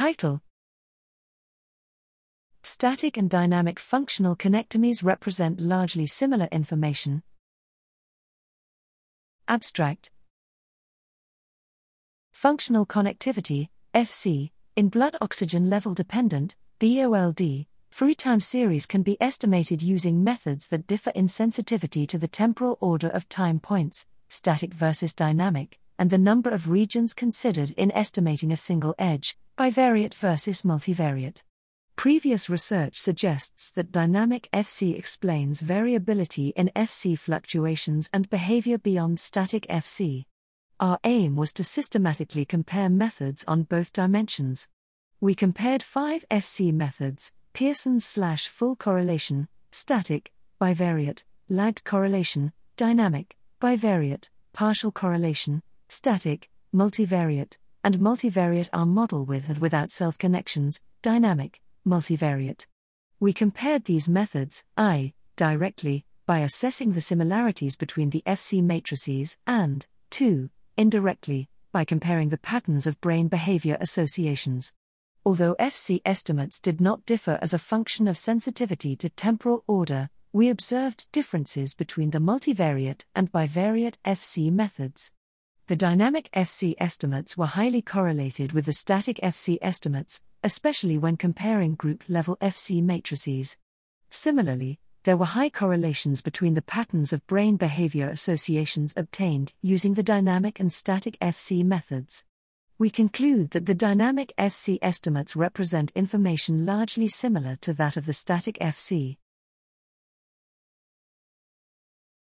Title Static and dynamic functional connectomes represent largely similar information. Abstract Functional connectivity, FC, in blood oxygen level dependent, BOLD, fMRI time series can be estimated using methods that differ in sensitivity to the temporal order of time points, static versus dynamic, and the number of regions considered in estimating a single edge, bivariate versus multivariate. Previous research suggests that dynamic FC explains variability in FC fluctuations and behavior beyond static FC. Our aim was to systematically compare methods on both dimensions. We compared five FC methods Pearson slash full correlation, static, bivariate, lagged correlation, dynamic, bivariate, partial correlation, static, multivariate, and multivariate AR model with and without self connections, dynamic, multivariate. We compared these methods, I, directly, by assessing the similarities between the FC matrices, and, 2, indirectly, by comparing the patterns of brain behavior associations. Although FC estimates did not differ as a function of sensitivity to temporal order, we observed differences between the multivariate and bivariate FC methods. The dynamic FC estimates were highly correlated with the static FC estimates, especially when comparing group level FC matrices. Similarly, there were high correlations between the patterns of brain behavior associations obtained using the dynamic and static FC methods. We conclude that the dynamic FC estimates represent information largely similar to that of the static FC.